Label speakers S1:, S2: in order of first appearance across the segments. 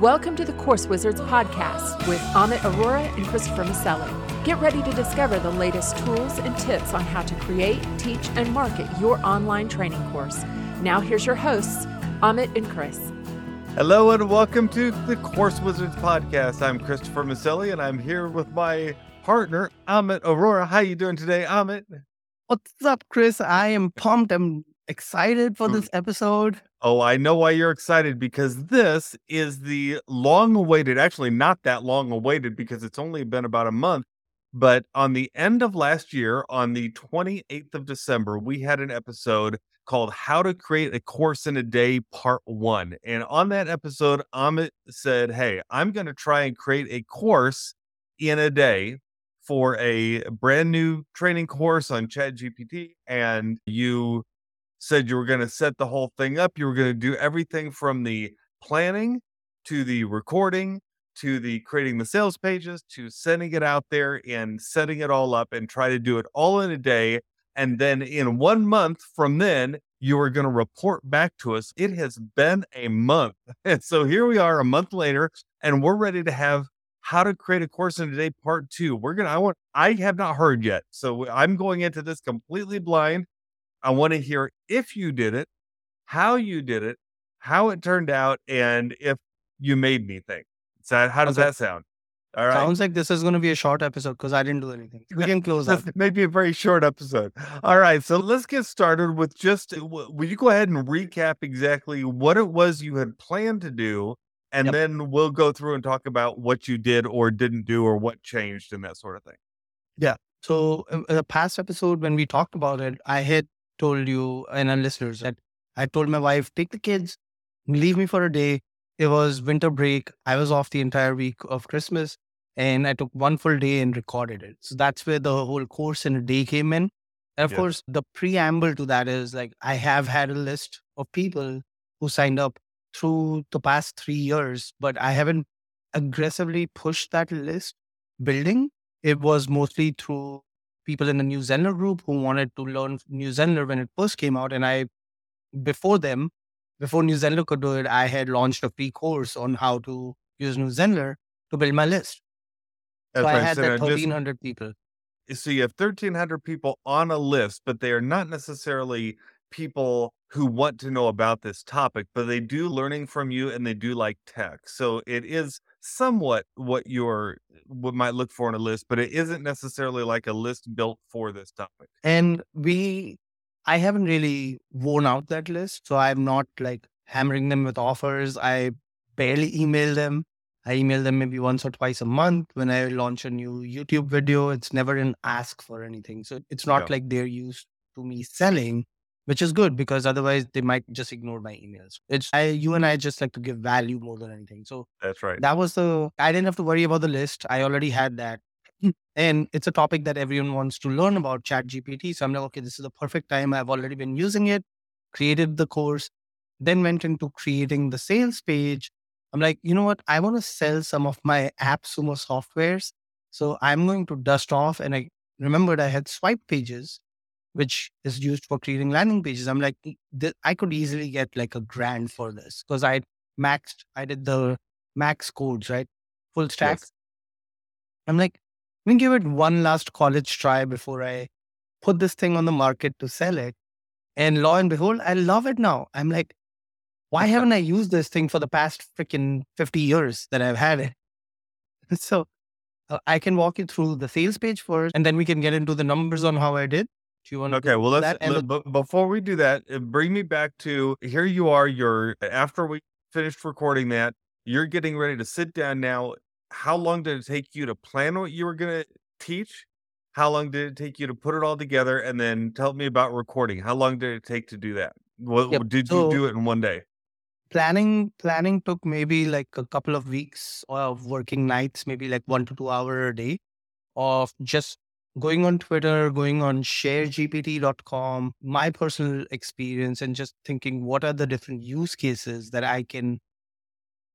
S1: Welcome to the Course Wizards podcast with Amit Arora and Christopher Maselli. Get ready to discover the latest tools and tips on how to create, teach, and market your online training course. Now, here's your hosts, Amit and Chris.
S2: Hello and welcome to the Course Wizards podcast. I'm Christopher Maselli and I'm here with my partner Amit Arora. How are you doing today, Amit?
S3: What's up, Chris? I am pumped. I'm excited for mm. this episode.
S2: Oh, I know why you're excited because this is the long awaited, actually, not that long awaited because it's only been about a month. But on the end of last year, on the 28th of December, we had an episode called How to Create a Course in a Day, Part One. And on that episode, Amit said, Hey, I'm going to try and create a course in a day for a brand new training course on ChatGPT. And you said you were going to set the whole thing up. You were going to do everything from the planning to the recording to the creating the sales pages to sending it out there and setting it all up and try to do it all in a day. And then in one month from then, you are going to report back to us. It has been a month. And so here we are a month later, and we're ready to have how to create a course in a day part two. We're going to, I want, I have not heard yet. So I'm going into this completely blind. I want to hear if you did it, how you did it, how it turned out, and if you made me think. So how does
S3: Okay.
S2: that sound? All right.
S3: Sounds like this is going to be a short episode because I didn't do anything. We can close out.
S2: This may be a very short episode. All right, so let's get started with just. Will you go ahead and recap exactly what it was you had planned to do, and
S3: Yep.
S2: then we'll go through and talk about what you did or didn't do, or what changed and that sort of thing.
S3: Yeah. So, the past episode, when we talked about it, I had told you and our listeners that I told my wife, take the kids, leave me for a day. It was winter break. I was off the entire week of Christmas and I took one full day and recorded it. So, that's where the whole course in a day came in. And of course, the preamble to that is like I have had a list of people who signed up through the past three years, but I haven't aggressively pushed that list building. It was mostly through people in the New Zenler group who wanted to learn New Zenler when it first came out. And I, before them, before New Zenler could do it, I had launched a free course on how to use New Zenler to build my list.
S2: That's
S3: so I
S2: right.
S3: had
S2: So
S3: that
S2: now just-
S3: 1,300 people.
S2: so you have 1300 people on a list but they are not necessarily people who want to know about this topic but they do learning from you and they do like tech so it is somewhat what you're what might look for in a list but it isn't necessarily like a list built for this topic
S3: And we, I haven't really worn out that list. So I'm not like hammering them with offers. I barely email them. I email them maybe once or twice a month when I launch a new YouTube video. It's never an ask for anything. So it's not
S2: Yeah.
S3: like they're used to me selling, which is good because otherwise they might just ignore my emails. It's I, you and I just like to give value more than anything. So
S2: that's right
S3: that was the I didn't have to worry about the list. I already had that. And it's a topic that everyone wants to learn about Chat GPT. So I'm like, okay, this is the perfect time. I've already been using it, created the course, then went into creating the sales page. I'm like, you know what? I want to sell some of my AppSumo softwares. So I'm going to dust off. And I remembered I had swipe pages, which is used for creating landing pages. I'm like, I could easily get like a grand for this because I maxed, I did the max codes, right? Full stack.
S2: Yes.
S3: I'm like, let me give it one last college try before I put this thing on the market to sell it. And lo and behold, I love it now. I'm like, why haven't I used this thing for the past freaking 50 years that I've had it? So uh, I can walk you through the sales page first, and then we can get into the numbers on how I did. Do you want to
S2: okay well let's
S3: that
S2: let- but before we do that uh, bring me back to here you are you're after we finished recording that you're getting ready to sit down now. How long did it take you to plan what you were going to teach? How long did it take you to put it all together and then tell me about recording? How long did it take to do that? What,
S3: Yep,
S2: did
S3: so-
S2: you do it in one day?
S3: Planning planning took maybe like a couple of weeks of working nights maybe like one to two hour a day of just going on twitter going on sharegpt.com my personal experience and just thinking what are the different use cases that i can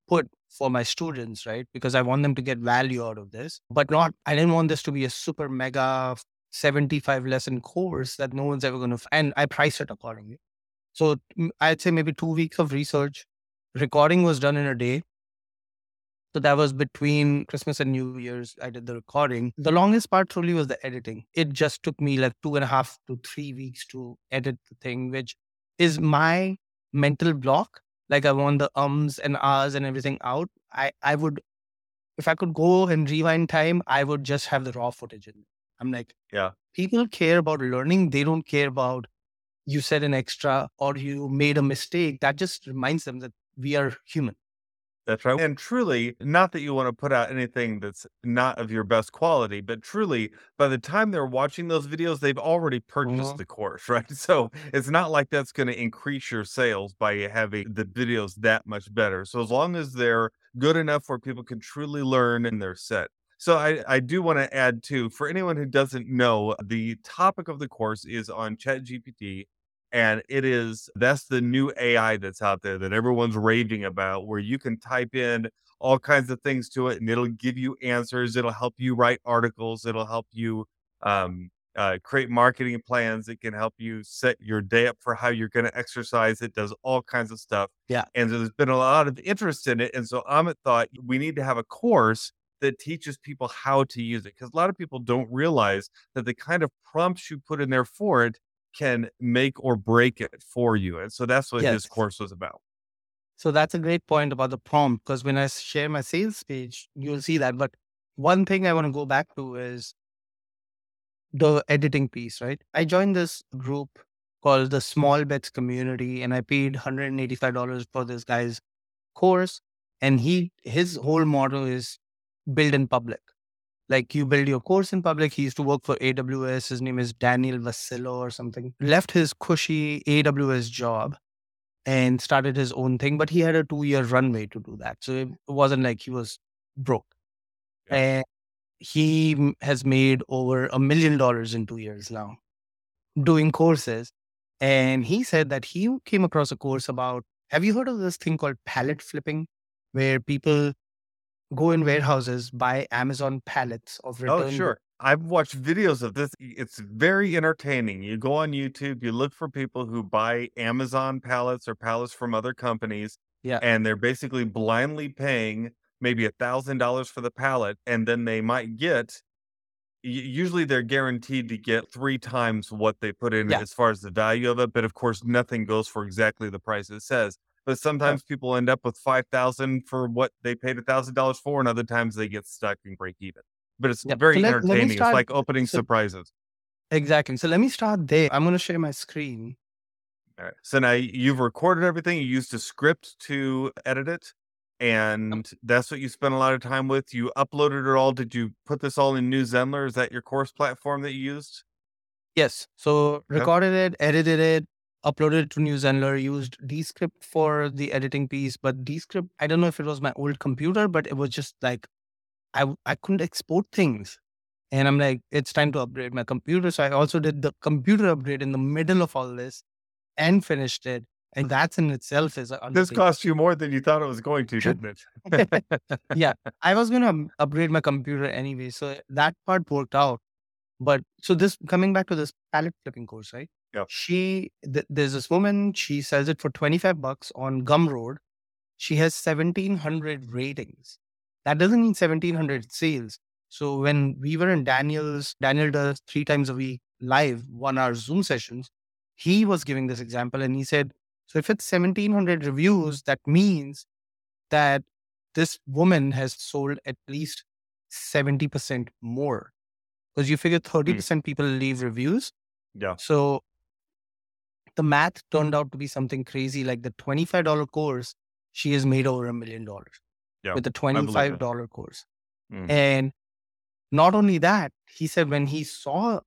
S3: put for my students right because i want them to get value out of this but not i didn't want this to be a super mega 75 lesson course that no one's ever going to and i priced it accordingly so I'd say maybe two weeks of research. Recording was done in a day. So that was between Christmas and New Year's. I did the recording. The longest part truly was the editing. It just took me like two and a half to three weeks to edit the thing, which is my mental block. Like I want the ums and ahs and everything out. I, I would, if I could go and rewind time, I would just have the raw footage in. I'm like,
S2: Yeah.
S3: people care about learning. They don't care about you said an extra or you made a mistake. That just reminds them that we are human.
S2: That's right. And truly, not that you want to put out anything that's not of your best quality, but truly, by the time they're watching those videos, they've already purchased
S3: Mhm.
S2: the course, right? So it's not like that's going to increase your sales by having the videos that much better. So as long as they're good enough where people can truly learn and they're set. So I, I do want to add too, for anyone who doesn't know, the topic of the course is on ChatGPT and it is that's the new AI that's out there that everyone's raving about, where you can type in all kinds of things to it and it'll give you answers. It'll help you write articles. It'll help you um, uh, create marketing plans. It can help you set your day up for how you're going to exercise. It does all kinds of stuff.
S3: Yeah.
S2: And so there's been a lot of interest in it. And so Amit thought we need to have a course that teaches people how to use it because a lot of people don't realize that the kind of prompts you put in there for it can make or break it for you. And so that's what
S3: Yes.
S2: this course was about.
S3: So that's a great point about the prompt because when I share my sales page, you'll see that. But one thing I want to go back to is the editing piece, right? I joined this group called the Small Bets Community and I paid $185 for this guy's course. And he his whole model is build in public. Like you build your course in public. He used to work for AWS. His name is Daniel Vassallo or something. Left his cushy AWS job and started his own thing, but he had a two year runway to do that. So it wasn't like he was broke.
S2: Yeah.
S3: And he has made over a million dollars in two years now doing courses. And he said that he came across a course about have you heard of this thing called pallet flipping, where people go in warehouses, buy Amazon pallets of return
S2: Oh, sure. I've watched videos of this. It's very entertaining. You go on YouTube, you look for people who buy Amazon pallets or pallets from other companies.
S3: Yeah.
S2: And they're basically blindly paying maybe a thousand dollars for the pallet. And then they might get usually they're guaranteed to get three times what they put in
S3: Yeah.
S2: as far as the value of it. But of course, nothing goes for exactly the price it says. But sometimes people end up with five thousand for what they paid a thousand dollars for, and other times they get stuck and break even. But it's
S3: Yep.
S2: very
S3: So let- let
S2: entertaining.
S3: start-
S2: it's like opening
S3: so-
S2: surprises.
S3: Exactly. So let me start there. I'm going to share my screen.
S2: All right. So now you've recorded everything. You used Descript to edit it, and that's what you spent a lot of time with. You uploaded it all. Did you put this all in New Zenler? Is that your course platform that you used?
S3: Yes. So recorded it, edited it, uploaded it to New Zenler, used Descript for the editing piece. But Descript, I don't know if it was my old computer, but it was just like I I couldn't export things. And I'm like, it's time to upgrade my computer. So I also did the computer upgrade in the middle of all this and finished it. And that's in itself is
S2: This cost you more than you thought it was going to, didn't it?
S3: yeah, I was gonna upgrade my computer anyway, so that part worked out. But so this coming back to this pallet flipping course, right?
S2: Yep.
S3: She th- there's this woman. She sells it for twenty five bucks on Gumroad. She has seventeen hundred ratings. That doesn't mean seventeen hundred sales. So when we were in Daniel's, Daniel does three times a week live one hour Zoom sessions. He was giving this example, and he said, "So if it's seventeen hundred reviews, that means that this woman has sold at least 70% more. Because you figure hmm. 30% people leave reviews.
S2: Yeah.
S3: So the math turned out to be something crazy. Like the $25 course, she has made over a million dollars
S2: Yeah,
S3: with the $25 course.
S2: Mhm.
S3: And not only that, he said when he saw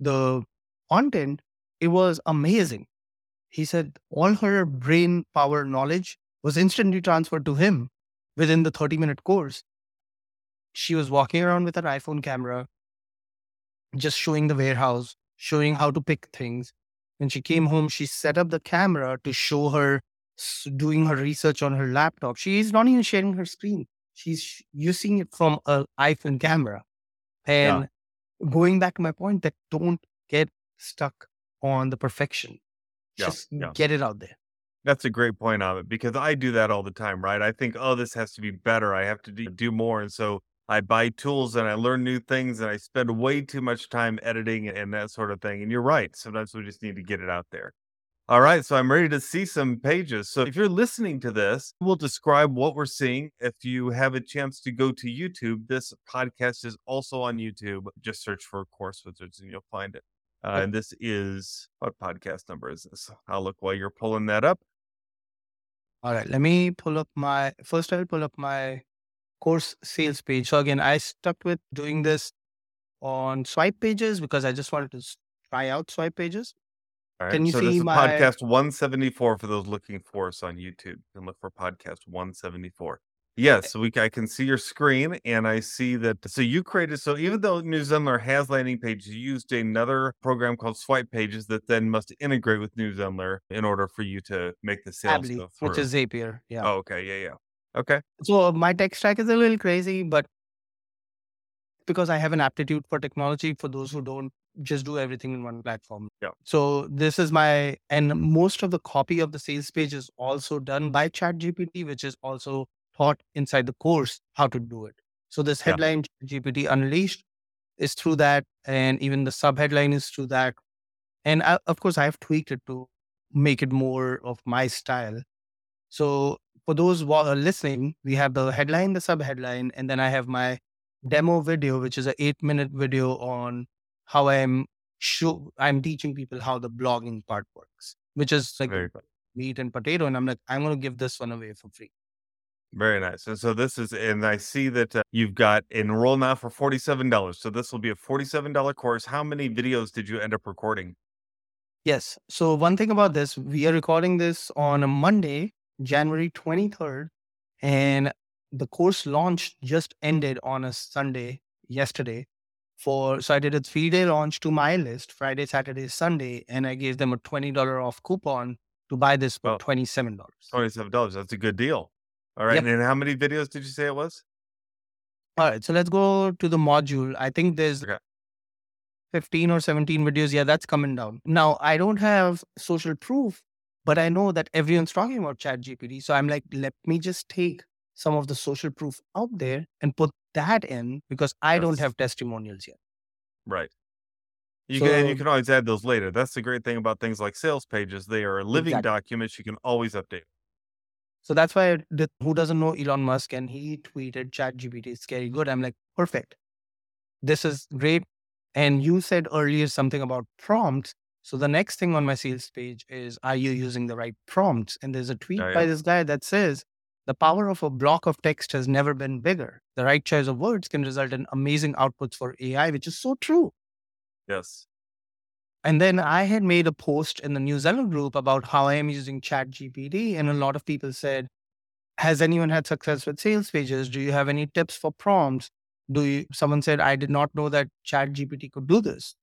S3: the content, it was amazing. He said all her brain power knowledge was instantly transferred to him within the 30 minute course. She was walking around with her iPhone camera, just showing the warehouse, showing how to pick things. When she came home, she set up the camera to show her doing her research on her laptop. She is not even sharing her screen. She's using it from an iPhone camera. And going back to my point that don't get stuck on the perfection.
S2: Yeah,
S3: Just
S2: yeah.
S3: get it out there.
S2: That's a great point on it because I do that all the time, right? I think, oh, this has to be better. I have to do more. And so I buy tools and I learn new things and I spend way too much time editing and that sort of thing. And you're right. Sometimes we just need to get it out there. All right. So I'm ready to see some pages. So if you're listening to this, we'll describe what we're seeing. If you have a chance to go to YouTube, this podcast is also on YouTube. Just search for Course Wizards and you'll find it. Uh, and this is what podcast number is this? I'll look while you're pulling that up.
S3: All right, let me pull up my first. I'll pull up my course sales page. So again, I stuck with doing this on swipe pages because I just wanted to try out swipe pages.
S2: All right. Can you so see this is my podcast 174 for those looking for us on YouTube? You can look for podcast 174. Yes, so we I can see your screen and I see that so you created so even though New Zenler has landing pages, you used another program called Swipe Pages that then must integrate with New Zenler in order for you to make the sales
S3: Ably, go through. Which is Zapier. Yeah.
S2: Oh, okay. Yeah, yeah. Okay.
S3: So my tech stack is a little crazy, but because I have an aptitude for technology for those who don't just do everything in one platform.
S2: Yeah.
S3: So this is my and most of the copy of the sales page is also done by ChatGPT, which is also taught inside the course how to do it. So this headline yeah. GPT Unleashed is through that, and even the sub headline is through that. And I, of course, I have tweaked it to make it more of my style. So for those listening, we have the headline, the sub headline, and then I have my demo video, which is an eight minute video on how I'm show I'm teaching people how the blogging part works, which is like meat and potato. And I'm like, I'm going to give this one away for free.
S2: Very nice. And so this is, and I see that uh, you've got enroll now for $47. So this will be a $47 course. How many videos did you end up recording?
S3: Yes. So one thing about this, we are recording this on a Monday, January 23rd, and the course launch just ended on a Sunday yesterday. For so I did a three day launch to my list, Friday, Saturday, Sunday, and I gave them a $20 off coupon to buy this for $27.
S2: $27. That's a good deal. All right. Yep. And how many videos did you say it was?
S3: All right. So let's go to the module. I think there's okay. 15 or 17 videos. Yeah, that's coming down. Now, I don't have social proof, but I know that everyone's talking about Chat GPT. So I'm like, let me just take some of the social proof out there and put that in because I yes. don't have testimonials yet.
S2: Right. You so, can you can always add those later. That's the great thing about things like sales pages. They are living exactly. documents. You can always update.
S3: So that's why the, who doesn't know Elon Musk and he tweeted Chat GPT is scary good. I'm like, perfect. This is great. And you said earlier something about prompts. So the next thing on my sales page is are you using the right prompts? And there's a tweet oh, yeah. by this guy that says the power of a block of text has never been bigger. The right choice of words can result in amazing outputs for AI, which is so true.
S2: Yes.
S3: And then I had made a post in the New Zenler group about how I am using Chat GPT. And a lot of people said, Has anyone had success with sales pages? Do you have any tips for prompts? Do you someone said, I did not know that Chat GPT could do this.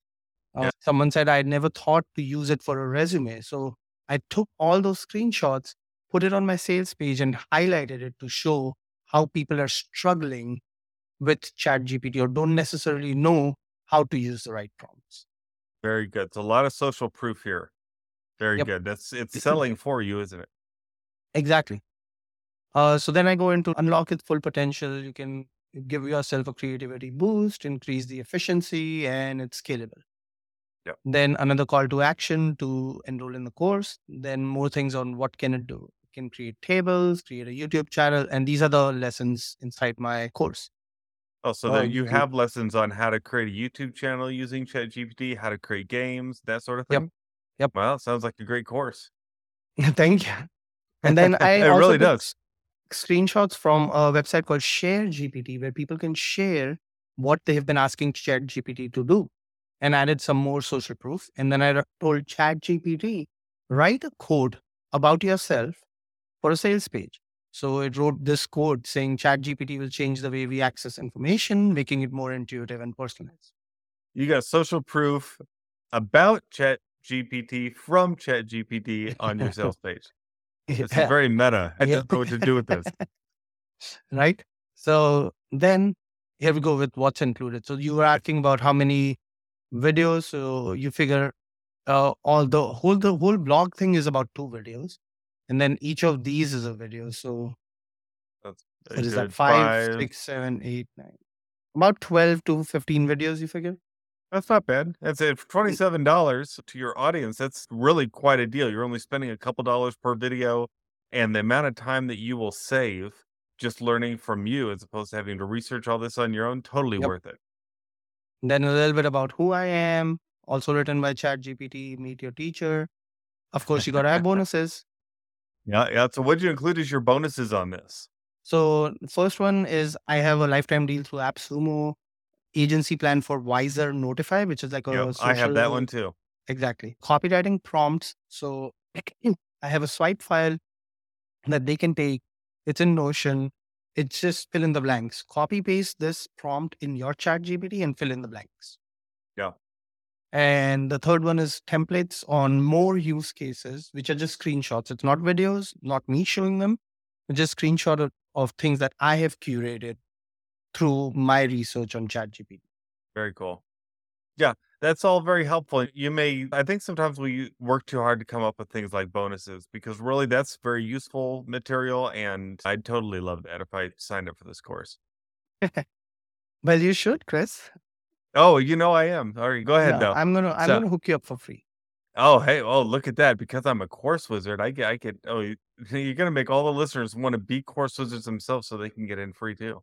S3: Uh, yeah. Someone said I never thought to use it for a resume. So I took all those screenshots, put it on my sales page, and highlighted it to show how people are struggling with Chat GPT or don't necessarily know how to use the right prompts.
S2: Very good. It's a lot of social proof here. Very yep. good. That's it's selling for you, isn't it?
S3: Exactly. Uh, so then I go into unlock its full potential. You can give yourself a creativity boost, increase the efficiency, and it's scalable.
S2: Yep.
S3: Then another call to action to enroll in the course. Then more things on what can it do. It can create tables, create a YouTube channel, and these are the lessons inside my course.
S2: Oh, so that um, you have lessons on how to create a YouTube channel using ChatGPT, how to create games, that sort of
S3: Yep.
S2: thing?
S3: Yep.
S2: Well, sounds like a great course.
S3: Thank you. And then I
S2: It also really does.
S3: screenshots from a website called Share GPT, where people can share what they have been asking ChatGPT to do, and added some more social proof. And then I told ChatGPT, write a code about yourself for a sales page. So it wrote this code saying ChatGPT will change the way we access information, making it more intuitive and personalized.
S2: You got social proof about ChatGPT from ChatGPT on your sales page. It's yeah. very meta. I don't know what to do with this.
S3: right. So then here we go with what's included. So you were asking about how many videos. So you figure uh, all the whole the whole blog thing is about two videos And then each of these is a video. So
S2: That's
S3: what is
S2: good.
S3: that? Five, six, seven, eight, nine. About 12 to 15 videos, you figure?
S2: That's not bad. That's it. For twenty-seven dollars to your audience, that's really quite a deal. You're only spending a couple dollars per video, and the amount of time that you will save just learning from you, as opposed to having to research all this on your own, totally
S3: Yep.
S2: worth it.
S3: Then a little bit about who I am, also written by Chat GPT, meet your teacher. Of course, you got to have bonuses.
S2: Yeah, yeah. So, what'd you include as your bonuses on this?
S3: So first one is I have a lifetime deal through AppSumo agency plan for Wiser Notify, which is like a
S2: Yep, I have that one too.
S3: Exactly. Copywriting prompts. So I have a swipe file that they can take. It's in Notion. It's just fill in the blanks. Copy paste this prompt in your chat GPT and fill in the blanks.
S2: Yeah.
S3: And the third one is templates on more use cases, which are just screenshots. It's not videos, not me showing them, just screenshot of, of things that I have curated through my research on ChatGPT.
S2: Very cool. Yeah, that's all very helpful. You may, I think sometimes we work too hard to come up with things like bonuses because really that's very useful material. And I'd totally love that if I signed up for this course.
S3: Well, you should, Chris.
S2: Oh, you know I am. All right, go ahead
S3: Yeah,
S2: though.
S3: I'm gonna I'm
S2: So-
S3: gonna hook you up for free.
S2: Oh, hey, oh, look at that. Because I'm a course wizard, I get, I get, oh, you, you're going to make all the listeners want to be course wizards themselves so they can get in free too.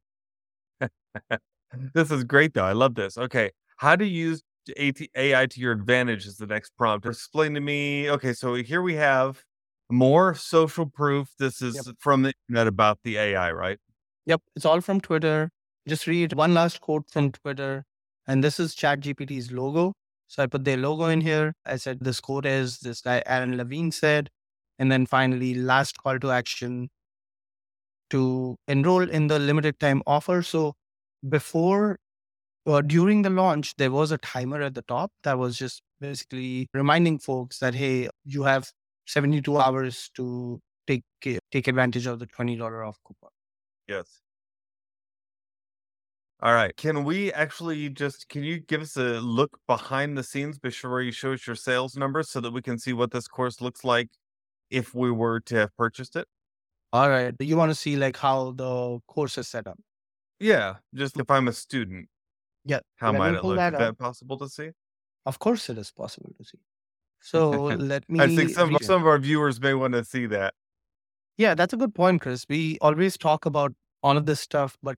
S2: this is great though. I love this. Okay. How to use AI to your advantage is the next prompt. Explain to me. Okay. So here we have more social proof. This is from the internet about the AI, right?
S3: Yep, it's all from Twitter. Just read one last quote from Twitter, and this is ChatGPT's logo. So I put their logo in here. I said this quote is this guy Aaron Levine said, and then finally last call to action to enroll in the limited time offer. So before during the launch, there was a timer at the top that was just basically reminding folks that hey, you have 72 hours to take take advantage of the $20 off coupon.
S2: Yes. All right. Can we actually just can you give us a look behind the scenes before you show us your sales numbers so that we can see what this course looks like if we were to have purchased it?
S3: All right. You want to see like how the course is set up?
S2: Yeah, just if I'm a student,
S3: Yeah.
S2: how
S3: let
S2: might it look?
S3: that
S2: Is that possible to see?
S3: Of course, it is possible to see. So let me.
S2: I think some some of our viewers may want to see that.
S3: Yeah, that's a good point, Chris. We always talk about all of this stuff, but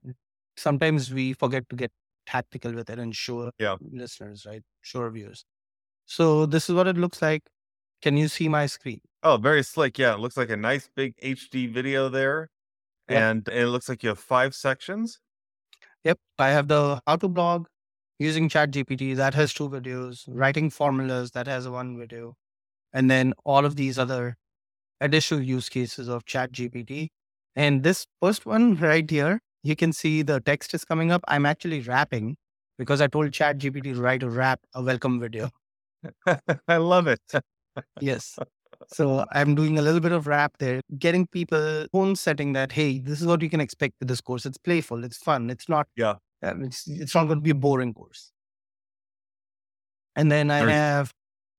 S3: sometimes we forget to get tactical with it and show
S2: Yeah.
S3: listeners, right? Show viewers. So this is what it looks like. Can you see my screen?
S2: Oh, very slick. Yeah, it looks like a nice big HD video there.
S3: Yep.
S2: And, and it looks like you have five sections.
S3: Yep. I have the how to blog using ChatGPT that has two videos, writing formulas that has one video, and then all of these other additional use cases of ChatGPT. And this first one right here, you can see the text is coming up. I'm actually rapping because I told ChatGPT to write a rap, a welcome video.
S2: I love it.
S3: Yes. So I'm doing a little bit of rap there, getting people tone setting that, hey, this is what you can expect with this course. It's playful, it's fun, it's not
S2: Yeah.
S3: um, it's it's not going to be a boring course. And then I have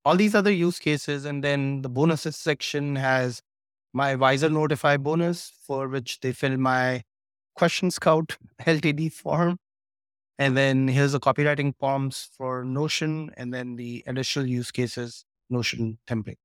S3: all these other use cases, and then the bonuses section has my Wiser Notify bonus for which they fill my Question Scout LTD form. And then here's the copywriting prompts for Notion, and then the additional use cases Notion template.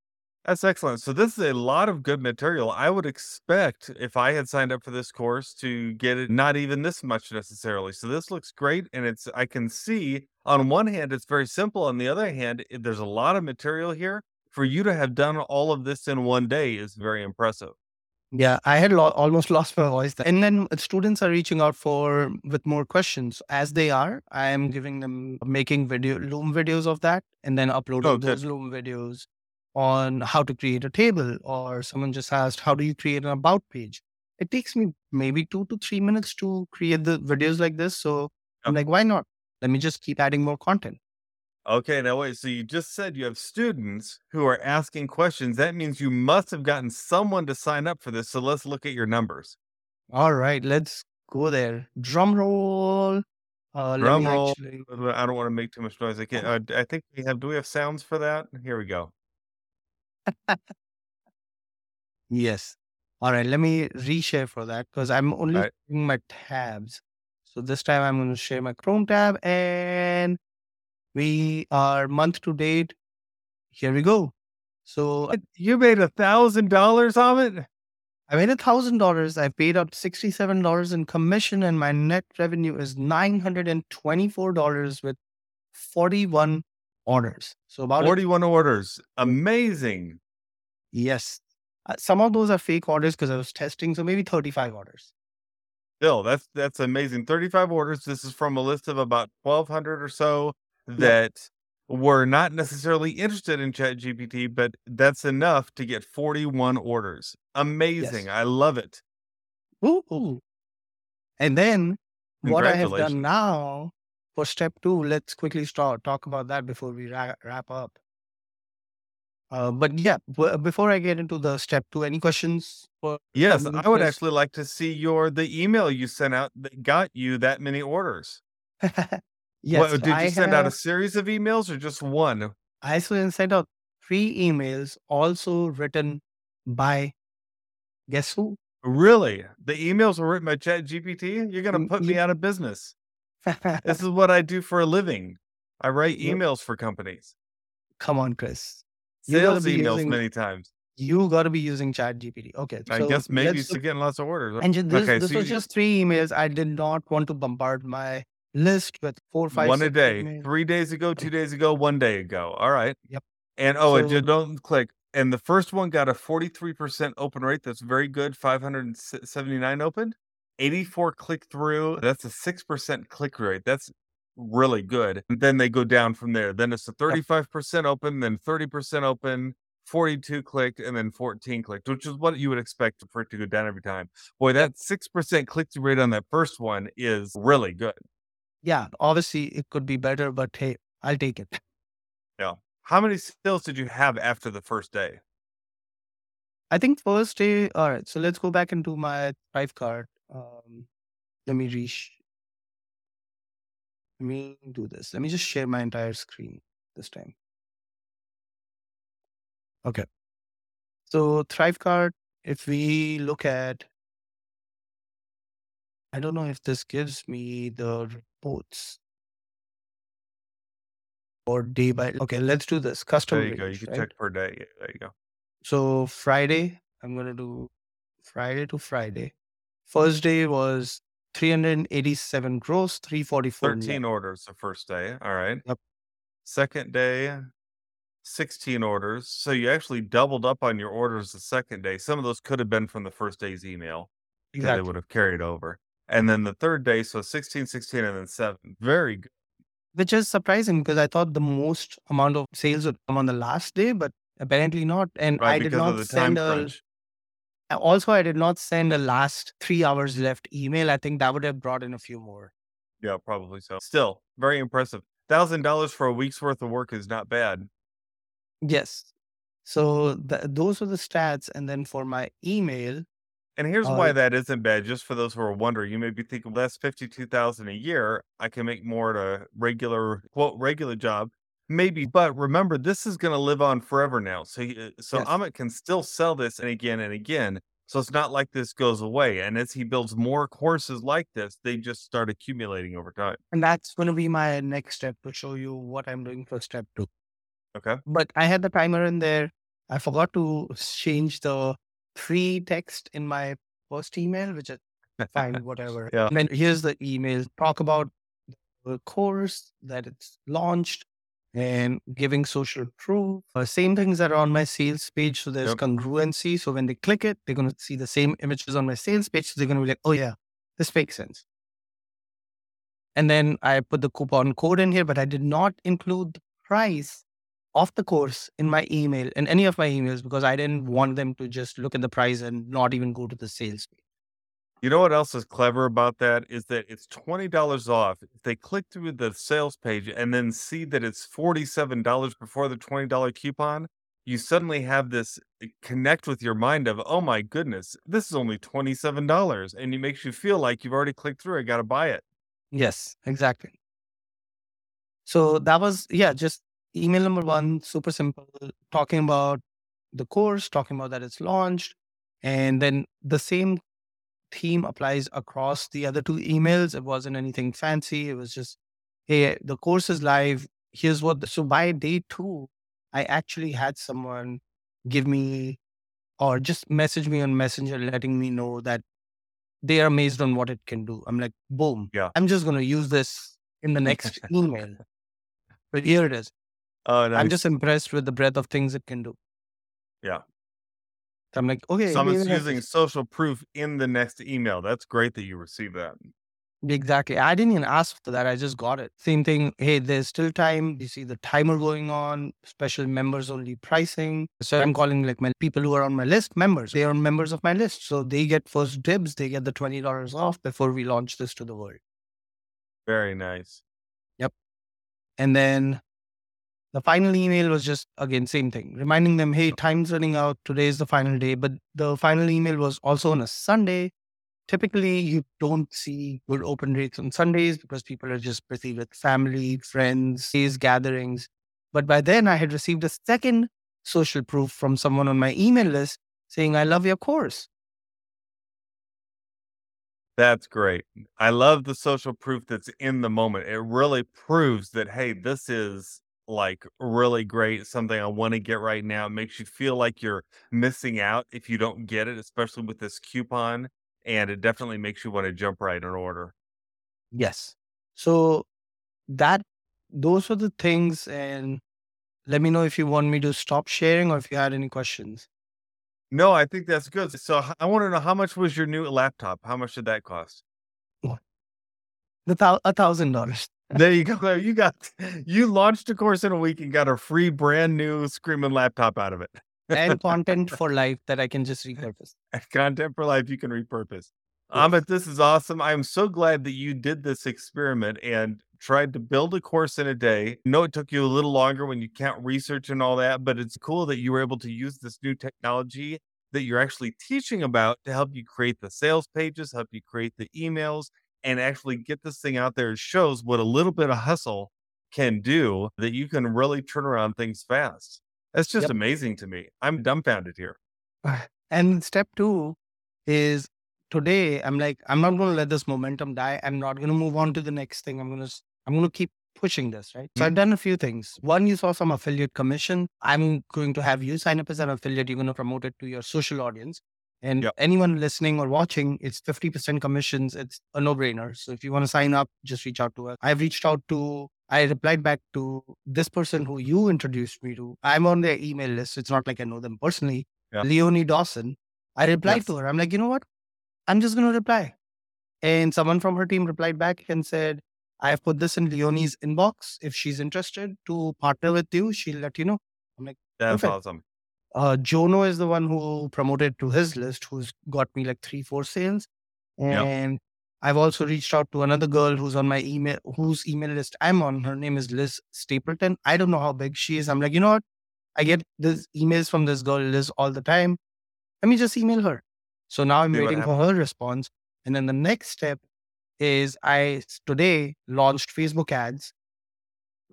S2: That's excellent. So this is a lot of good material. I would expect if I had signed up for this course to get it not even this much necessarily. So this looks great and it's I can see on one hand it's very simple on the other hand it- there's a lot of material here. For you to have done all of this in one day is very impressive.
S3: Yeah, I had lo- almost lost my voice. There. And then uh, students are reaching out for with more questions. As they are, I am giving them making video Loom videos of that, and then uploading
S2: Oh, good.
S3: those Loom videos on how to create a table. Or someone just asked, "How do you create an about page?" It takes me maybe two to three minutes to create the videos like this. So I'm like, why not? Let me just keep adding more content.
S2: Okay, now wait. So you just said you have students who are asking questions. That means you must have gotten someone to sign up for this. So let's look at your numbers.
S3: All right, let's go there. Drum roll. Uh, let
S2: Drum
S3: me
S2: roll.
S3: actually-
S2: I don't want to make too much noise. I can't. Uh, I think we have. Do we have sounds for that? Here we go.
S3: Yes. All right. Let me reshare for that because I'm only
S2: Right.
S3: my tabs. So this time I'm going to share my Chrome tab and we are month to date. Here we go. So
S2: You made a thousand dollars on it?
S3: I made a thousand dollars. I paid out sixty-seven dollars in commission, and my net revenue is nine hundred and twenty-four dollars with forty-one orders. So about a-
S2: 41 orders. Amazing.
S3: yes, Uh, some of those are fake orders because I was testing. So maybe thirty-five orders.
S2: Still, that's that's amazing. 35 orders. This is from a list of about 1200 or so that were not necessarily interested in ChatGPT, but that's enough to get 41 orders. Amazing. I love it.
S3: Ooh. And then what I have done now for step two, let's quickly start talk about that before we ra- wrap up. Uh, but yeah, b- before I get into the step two, any questions for
S2: Yes, I would actually like to see your the email you sent out that got you that many orders.
S3: yes,
S2: What, did you
S3: I
S2: send out a series of emails or just one?
S3: I sent out three emails, also written by guess who?
S2: Really? The emails were written by ChatGPT? You're going to put me out of business. This is what I do for a living. I write emails for companies.
S3: Come on, Chris.
S2: Sales emails
S3: using-
S2: many times.
S3: You got to be using Chat GPT. Okay,
S2: I
S3: so
S2: guess maybe you're getting lots of orders.
S3: And this,
S2: okay,
S3: this
S2: so
S3: was
S2: you-
S3: just three emails. I did not want to bombard my list with four, five,
S2: one a day.
S3: emails.
S2: Three days ago, two days ago, one day ago. All right.
S3: Yep.
S2: And oh, and
S3: So-
S2: just don't click. And the first one got a 43% open rate. That's very good. 579 opened. 84 click through. That's a 6% click rate. That's really good. And then they go down from there. Then it's a 35% open, then 30% open, 42 clicked, and then 14 clicked, which is what you would expect for it to go down every time. Boy, that 6% click through rate on that first one is really good.
S3: Yeah, obviously it could be better, but hey, I'll take it. Yeah.
S2: How many sales did you have after the first day?
S3: I think first day. All right, so let's go back into my ThriveCart. Um, let me reach. Let me do this. Let me just share my entire screen this time. Okay. So ThriveCart. If we look at, I don't know if this gives me the reports or day by. Okay, let's do this. Custom.
S2: There you go. You can
S3: right?
S2: check per day. Yeah, there you go.
S3: So Friday, I'm gonna do Friday to Friday. First day was 387 gross, 344 net.
S2: 13 orders the first day. All right.
S3: Yep.
S2: Second day, 16 orders. So you actually doubled up on your orders the second day. Some of those could have been from the first day's email because they would have carried over. And then the third day, so 16, 16, and then seven. Very good.
S3: Which is surprising because I thought the most amount of sales would come on the last day, but apparently not. And
S2: Right.
S3: I did not
S2: of the time
S3: send a
S2: crunch.
S3: Also I did not send a last three hours left email. I think that would have brought in a few more.
S2: Yeah, probably so. Still, very impressive. Thousand dollars for a week's worth of work is not bad.
S3: Yes. So th- those were the stats. And then for my email,
S2: And here's
S3: Uh,
S2: why that isn't bad. Just for those who are wondering, you may be thinking, well, that's fifty-two thousand a year. I can make more at a regular quote regular job, maybe. But remember, this is going to live on forever now. So, y- uh, so
S3: Yes.
S2: Amit can still sell this and again and again. So it's not like this goes away. And as he builds more courses like this, they just start accumulating over time.
S3: and that's going to be my next step to show you what I'm doing for step two.
S2: Okay.
S3: but I had the timer in there. I forgot to change the free text in my first email, which is fine, whatever.
S2: Yeah.
S3: And then here's the email. Talk about the course that it's launched and giving social proof. Uh, same things that are on my sales page. So there's
S2: Yep.
S3: congruency. So when they click it, they're going to see the same images on my sales page. So they're going to be like, oh, yeah, this makes sense. And then I put the coupon code in here, but I did not include the price of the course in my email, in any of my emails, because I didn't want them to just look at the price and not even go to the sales page.
S2: You know what else is clever about that is that it's twenty dollars off. If they click through the sales page and then see that it's forty-seven dollars before the twenty dollar coupon, you suddenly have this uh, connect with your mind of, oh my goodness, this is only twenty-seven dollars, and it makes you feel like you've already clicked through. I got to buy it.
S3: Yes, exactly. So that was, yeah, just email number one, super simple, talking about the course, talking about that it's launched, And then the same theme applies across the other two emails. It wasn't anything fancy. It was just, hey, the course is live. Here's what. The, so by day two, I actually had someone give me or just message me on Messenger letting me know that they are amazed on what it can do. I'm like, boom.
S2: Yeah.
S3: I'm just going to use this in the next email. But here it is.
S2: Oh, nice.
S3: I'm just impressed with the breadth of things it can do.
S2: Yeah.
S3: So I'm like, okay.
S2: Someone's
S3: maybe I-
S2: using social proof in the next email. That's great that you received that.
S3: Exactly. I didn't even ask for that. I just got it. Same thing. Hey, there's still time. You see the timer going on, special members only pricing. So I'm calling like my people who are on my list members. They are members of my list. So they get first dibs. They get the $20 off before we launch this to the world.
S2: Very nice. Yep.
S3: And then the final email was just again same thing, reminding them, hey, time's running out. Today is the final day. But the final email was also on a Sunday. Typically, you don't see good open rates on Sundays because people are just busy with family, friends, days, gatherings. But by then, I had received a second social proof from someone on my email list saying, I love your course.
S2: That's great. I love the social proof that's in the moment. It really proves that, hey, this is like really great, something I want to get right now. It makes you feel like you're missing out if you don't get it, especially with this coupon. And it definitely makes you want to jump right in order.
S3: Yes. So that those are the things and let me know if you want me to stop sharing or if you had any questions.
S2: No, I think that's good. So I want to know how much was your new laptop? How much did that cost?
S3: The thou- a thousand dollars.
S2: There you go. You got you launched a course in a week and got a free brand new screaming laptop out of it.
S3: and content for life that I can just repurpose.
S2: Content for life you can repurpose. Amit, this is awesome. I'm so glad that you did this experiment and tried to build a course in a day. I know it took you a little longer when you count research and all that, but it's cool that you were able to use this new technology that you're actually teaching about to help you create the sales pages, help you create the emails, and actually get this thing out there. It shows what a little bit of hustle can do that you can really turn around things fast. That's just
S3: Yep.
S2: amazing to me. I'm dumbfounded here.
S3: Uh, and step two is today I'm like, I'm not going to let this momentum die. I'm not going to move on to the next thing. I'm going to, I'm going to keep pushing this, right? So mm-hmm. I've done a few things. One, you saw some affiliate commission. I'm going to have you sign up as an affiliate. You're going to promote it to your social audience. And
S2: Yep.
S3: anyone listening or watching, it's 50% commissions. It's a no brainer. So if you want to sign up, just reach out to us. I've reached out to, I replied back to this person who you introduced me to. I'm on their email list. It's not like I know them personally.
S2: Yeah.
S3: Leonie Dawson. I replied
S2: Yes.
S3: to her. I'm like, you know what? I'm just going to reply. And someone from her team replied back and said, I have put this in Leonie's inbox. If she's interested to partner with you, she'll let you know.
S2: I'm like, that's
S3: Perfect.
S2: awesome.
S3: Uh, Jono is the one who promoted to his list, who's got me like three, four sales.
S2: Yep.
S3: And I've also reached out to another girl who's on my email, whose email list I'm on. Her name is Liz Stapleton. I don't know how big she is. I'm like, you know what? I get these emails from this girl, Liz, all the time. Let me just email her. So now I'm
S2: See
S3: waiting for her response. And then the next step is I today launched Facebook ads.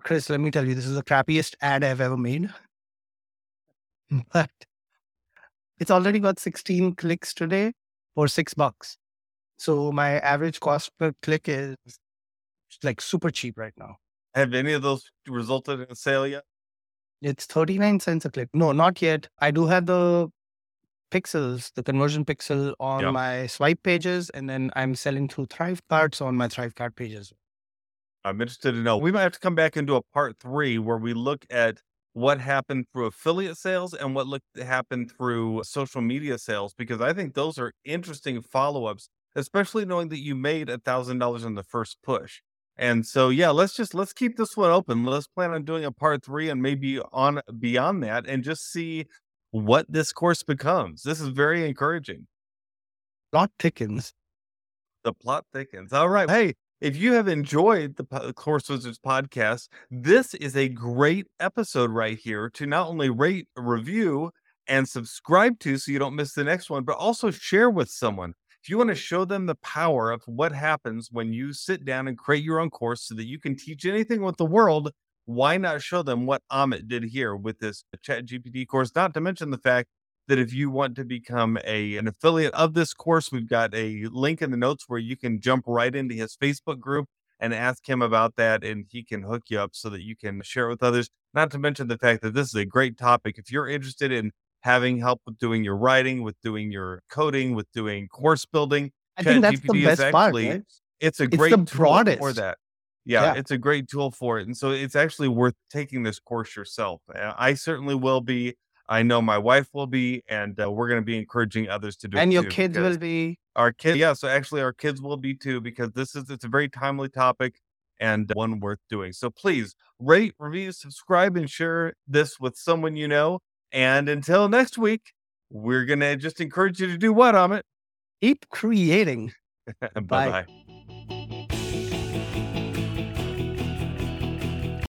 S3: Chris, let me tell you, this is the crappiest ad I've ever made. But it's already got 16 clicks today for six bucks. So my average cost per click is like super cheap right now.
S2: Have any of those resulted in a sale yet?
S3: It's 39 cents a click. No, not yet. I do have the pixels, the conversion pixel on
S2: Yeah.
S3: my swipe pages, and then I'm selling through ThriveCarts on my Thrive card pages.
S2: I'm interested to know. We might have to come back and do a part three where we look at what happened through affiliate sales and what looked happened through social media sales because I think those are interesting follow ups, especially knowing that you made a thousand dollars on the first push. And so, yeah, let's just let's keep this one open. Let's plan on doing a part three and maybe on beyond that and just see what this course becomes. This is very encouraging.
S3: Plot thickens.
S2: The plot thickens. All right. Hey, if you have enjoyed the Course Wizards podcast, this is a great episode right here to not only rate, review, and subscribe to so you don't miss the next one, but also share with someone. If you want to show them the power of what happens when you sit down and create your own course so that you can teach anything with the world, why not show them what Amit did here with this Chat GPT course? Not to mention the fact that if you want to become a an affiliate of this course, we've got a link in the notes where you can jump right into his Facebook group and ask him about that and he can hook you up so that you can share it with others. Not to mention the fact that this is a great topic. If you're interested in having help with doing your writing, with doing your coding, with doing course building,
S3: I think that's the
S2: ChatGPT is
S3: best part, right?
S2: it's a
S3: It's
S2: great
S3: the
S2: tool for that. Yeah,
S3: Yeah.
S2: it's a great tool for it. And so it's actually worth taking this course yourself. Uh, I certainly will be. I know my wife will be, and uh, we're going to be encouraging others to do it
S3: And your kids will be.
S2: our kids yeah so actually our kids will be too because this is it's a very timely topic and one worth doing so please rate review subscribe and share this with someone you know and until next week we're gonna just encourage you to do what amit
S3: Keep creating.
S2: bye bye